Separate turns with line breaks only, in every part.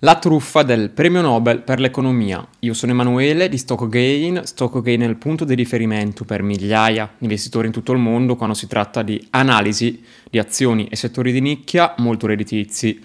La truffa del premio Nobel per l'economia. Io sono Emanuele di StockGain. StockGain è il punto di riferimento per migliaia di investitori in tutto il mondo quando si tratta di analisi di azioni e settori di nicchia molto redditizi.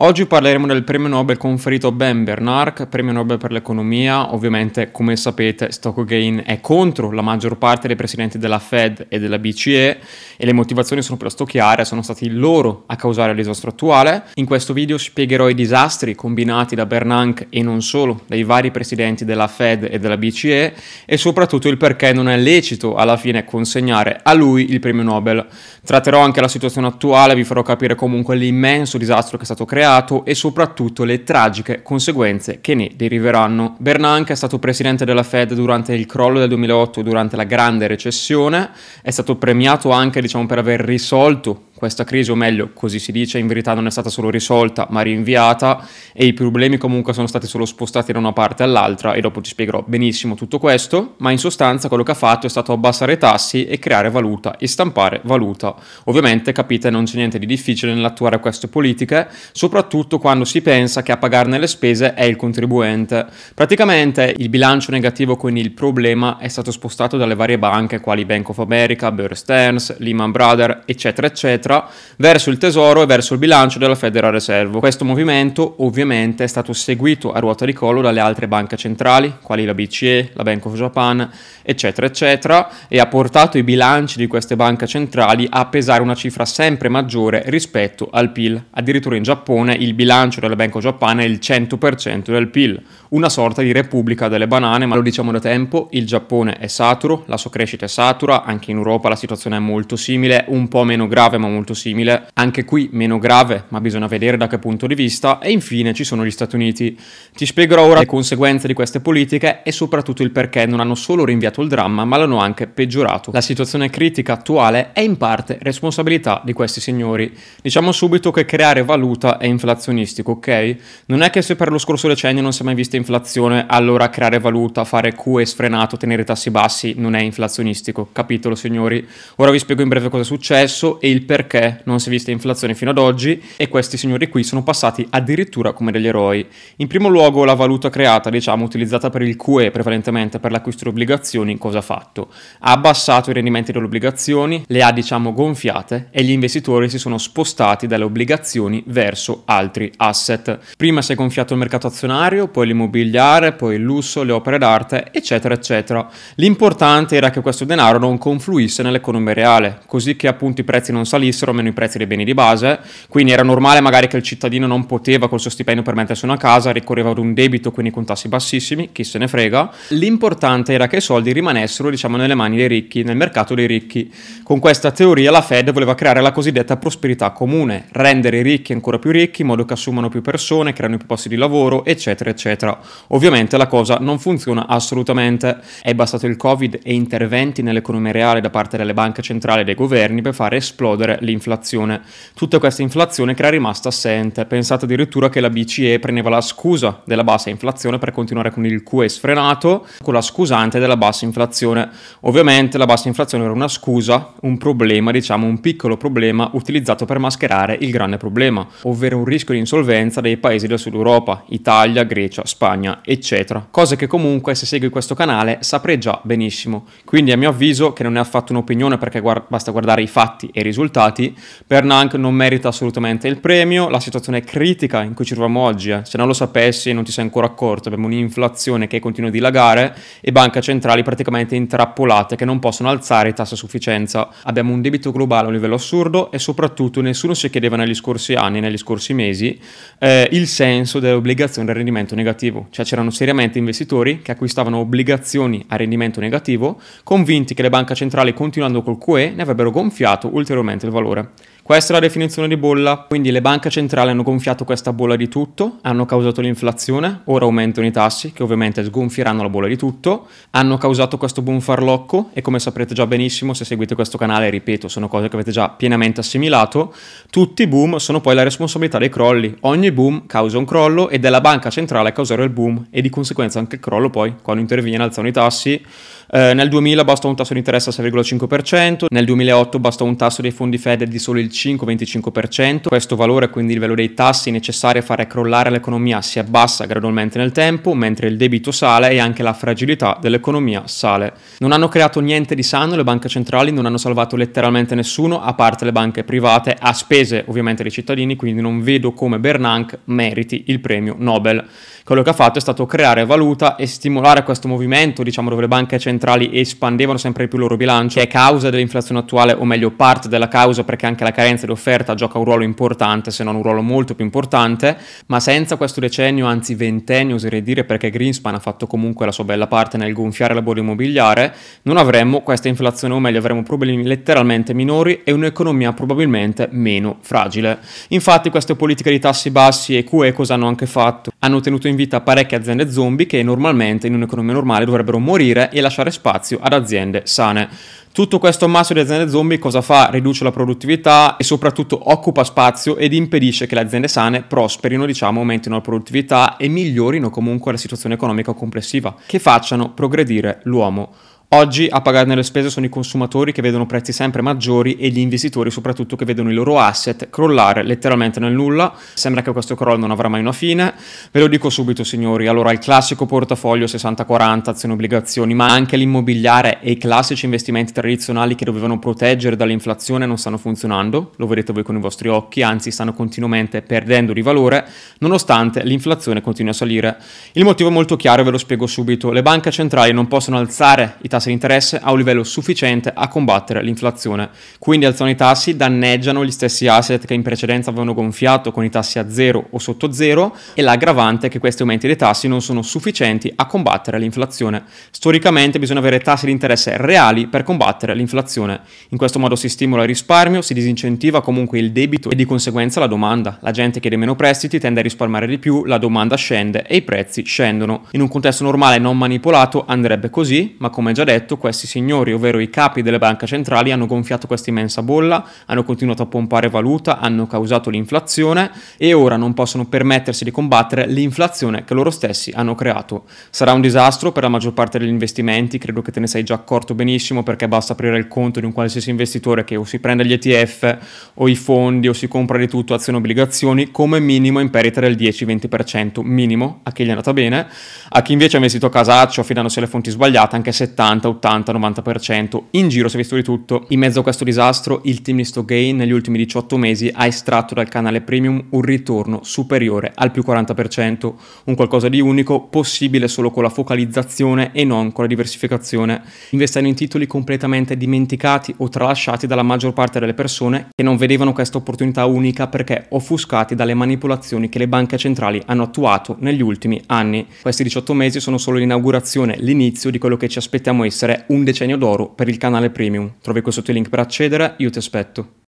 Oggi parleremo del premio Nobel conferito a Ben Bernanke, premio Nobel per l'economia. Ovviamente, come sapete, Stockgain è contro la maggior parte dei presidenti della Fed e della BCE e le motivazioni sono piuttosto chiare, sono stati loro a causare il disastro attuale. In questo video spiegherò i disastri combinati da Bernanke e non solo dai vari presidenti della Fed e della BCE e soprattutto il perché non è lecito alla fine consegnare a lui il premio Nobel. Tratterò anche la situazione attuale, vi farò capire comunque l'immenso disastro che è stato creato creato e soprattutto le tragiche conseguenze che ne deriveranno. Bernanke è stato presidente della Fed durante il crollo del 2008 durante la grande recessione, è stato premiato anche diciamo, per aver risolto questa crisi, o meglio, così si dice, in verità non è stata solo risolta, ma rinviata e i problemi comunque sono stati solo spostati da una parte all'altra e dopo ti spiegherò benissimo tutto questo, ma in sostanza quello che ha fatto è stato abbassare i tassi e creare valuta e stampare valuta. Ovviamente, capite, non c'è niente di difficile nell'attuare queste politiche, soprattutto quando si pensa che a pagarne le spese è il contribuente. Praticamente il bilancio negativo con il problema è stato spostato dalle varie banche quali Bank of America, Bear Stearns, Lehman Brothers, eccetera, eccetera, verso il tesoro e verso il bilancio della Federal Reserve. Questo movimento ovviamente è stato seguito a ruota di collo dalle altre banche centrali, quali la BCE, la Bank of Japan, eccetera, eccetera, e ha portato i bilanci di queste banche centrali a pesare una cifra sempre maggiore rispetto al PIL. Addirittura in Giappone il bilancio della Bank of Japan è il 100% del PIL, una sorta di repubblica delle banane, ma lo diciamo da tempo, il Giappone è saturo, la sua crescita è satura, anche in Europa la situazione è molto simile, un po' meno grave ma molto molto simile, anche qui meno grave, ma bisogna vedere da che punto di vista, e infine ci sono gli Stati Uniti. Ti spiegherò ora le conseguenze di queste politiche e soprattutto il perché non hanno solo rinviato il dramma, ma l'hanno anche peggiorato. La situazione critica attuale è in parte responsabilità di questi signori. Diciamo subito che creare valuta è inflazionistico, ok? Non è che se per lo scorso decennio non si è mai vista inflazione, allora creare valuta, fare QE sfrenato, tenere tassi bassi non è inflazionistico. Capitolo, signori? Ora vi spiego in breve cosa è successo e il perché perché non si è vista inflazione fino ad oggi e questi signori qui sono passati addirittura come degli eroi. In primo luogo la valuta creata, diciamo, utilizzata per il QE prevalentemente per l'acquisto di obbligazioni, cosa ha fatto? Ha abbassato i rendimenti delle obbligazioni, le ha, diciamo, gonfiate e gli investitori si sono spostati dalle obbligazioni verso altri asset. Prima si è gonfiato il mercato azionario, poi l'immobiliare, poi il lusso, le opere d'arte, eccetera, eccetera. L'importante era che questo denaro non confluisse nell'economia reale, così che appunto i prezzi non salissero salissero meno i prezzi dei beni di base, quindi era normale magari che il cittadino non poteva col suo stipendio permettersi una casa, ricorreva ad un debito quindi con tassi bassissimi, chi se ne frega. L'importante era che i soldi rimanessero diciamo nelle mani dei ricchi, nel mercato dei ricchi. Con questa teoria la Fed voleva creare la cosiddetta prosperità comune, rendere i ricchi ancora più ricchi in modo che assumano più persone, creano più posti di lavoro, eccetera, eccetera. Ovviamente la cosa non funziona assolutamente. È bastato il Covid e interventi nell'economia reale da parte delle banche centrali e dei governi per fare esplodere l'inflazione. Tutta questa inflazione che era rimasta assente. Pensate addirittura che la BCE prendeva la scusa della bassa inflazione per continuare con il QE sfrenato, con la scusante della bassa inflazione. Ovviamente la bassa inflazione era una scusa, un problema, diciamo un piccolo problema utilizzato per mascherare il grande problema, ovvero un rischio di insolvenza dei paesi del sud Europa, Italia, Grecia, Spagna, eccetera. Cose che comunque se segui questo canale saprai già benissimo. Quindi a mio avviso, che non è affatto un'opinione perché guard- basta guardare i fatti e i risultati, risultati, Bernanke non merita assolutamente il premio, la situazione è critica in cui ci troviamo oggi, eh. se non lo sapessi non ti sei ancora accorto, abbiamo un'inflazione che continua a dilagare e banche centrali praticamente intrappolate che non possono alzare i tassi a sufficienza, abbiamo un debito globale a un livello assurdo e soprattutto nessuno si chiedeva negli scorsi anni, negli scorsi mesi, eh, il senso delle obbligazioni a rendimento negativo, cioè c'erano seriamente investitori che acquistavano obbligazioni a rendimento negativo, convinti che le banche centrali continuando col QE ne avrebbero gonfiato ulteriormente il valore valore. Questa è la definizione di bolla, quindi le banche centrali hanno gonfiato questa bolla di tutto, hanno causato l'inflazione, ora aumentano i tassi che ovviamente sgonfieranno la bolla di tutto, hanno causato questo boom farlocco e come saprete già benissimo se seguite questo canale, ripeto, sono cose che avete già pienamente assimilato, tutti i boom sono poi la responsabilità dei crolli, ogni boom causa un crollo ed è la banca centrale a causare il boom e di conseguenza anche il crollo poi quando interviene alzano i tassi. Eh, nel 2000 basta un tasso di interesse al 6,5%, nel 2008 basta un tasso dei fondi Fed di solo il 25-25%. Questo valore, quindi il valore dei tassi necessari a fare crollare l'economia, si abbassa gradualmente nel tempo, mentre il debito sale e anche la fragilità dell'economia sale. Non hanno creato niente di sano, le banche centrali non hanno salvato letteralmente nessuno, a parte le banche private, a spese ovviamente dei cittadini, quindi non vedo come Bernanke meriti il premio Nobel. Quello che ha fatto è stato creare valuta e stimolare questo movimento, diciamo, dove le banche centrali espandevano sempre più il loro bilancio, che è causa dell'inflazione attuale, o meglio parte della causa, perché anche la carenza di offerta gioca un ruolo importante, se non un ruolo molto più importante, ma senza questo decennio, anzi ventennio oserei dire, perché Greenspan ha fatto comunque la sua bella parte nel gonfiare la bolla immobiliare, non avremmo questa inflazione, o meglio avremmo problemi letteralmente minori e un'economia probabilmente meno fragile. Infatti queste politiche di tassi bassi e QE cosa hanno anche fatto? Hanno tenuto in vita parecchie aziende zombie che normalmente in un'economia normale dovrebbero morire e lasciare spazio ad aziende sane. Tutto questo ammasso di aziende zombie cosa fa? Riduce la produttività e soprattutto occupa spazio ed impedisce che le aziende sane prosperino, diciamo, aumentino la produttività e migliorino comunque la situazione economica complessiva, che facciano progredire l'uomo. Oggi a pagarne le spese sono i consumatori che vedono prezzi sempre maggiori e gli investitori soprattutto che vedono i loro asset crollare letteralmente nel nulla. Sembra che questo crollo non avrà mai una fine. Ve lo dico subito signori, allora il classico portafoglio 60-40 azioni obbligazioni, ma anche l'immobiliare e i classici investimenti tradizionali che dovevano proteggere dall'inflazione non stanno funzionando, lo vedete voi con i vostri occhi, anzi stanno continuamente perdendo di valore nonostante l'inflazione continui a salire. Il motivo è molto chiaro e ve lo spiego subito. Le banche centrali non possono alzare i tassi tassi di interesse a un livello sufficiente a combattere l'inflazione. Quindi alzano i tassi, danneggiano gli stessi asset che in precedenza avevano gonfiato con i tassi a zero o sotto zero e l'aggravante è che questi aumenti dei tassi non sono sufficienti a combattere l'inflazione. Storicamente bisogna avere tassi di interesse reali per combattere l'inflazione. In questo modo si stimola il risparmio, si disincentiva comunque il debito e di conseguenza la domanda. La gente chiede meno prestiti, tende a risparmiare di più, la domanda scende e i prezzi scendono. In un contesto normale non manipolato andrebbe così, ma come già detto, questi signori, ovvero i capi delle banche centrali, hanno gonfiato questa immensa bolla, hanno continuato a pompare valuta, hanno causato l'inflazione e ora non possono permettersi di combattere l'inflazione che loro stessi hanno creato. Sarà un disastro per la maggior parte degli investimenti, credo che te ne sei già accorto benissimo perché basta aprire il conto di un qualsiasi investitore che o si prende gli ETF o i fondi o si compra di tutto azioni e obbligazioni come minimo in perdita del 10-20% minimo a chi gli è andata bene, a chi invece ha investito a casaccio affidandosi alle fonti sbagliate anche 70 70, 80, 90%. In giro si è visto di tutto. In mezzo a questo disastro, il team di Stogain negli ultimi 18 mesi ha estratto dal canale premium un ritorno superiore al più 40%, un qualcosa di unico, possibile solo con la focalizzazione e non con la diversificazione, investendo in titoli completamente dimenticati o tralasciati dalla maggior parte delle persone che non vedevano questa opportunità unica perché offuscati dalle manipolazioni che le banche centrali hanno attuato negli ultimi anni. Questi 18 mesi sono solo l'inaugurazione, l'inizio di quello che ci aspettiamo essere un decennio d'oro per il canale premium. Trovi qui sotto il link per accedere, io ti aspetto.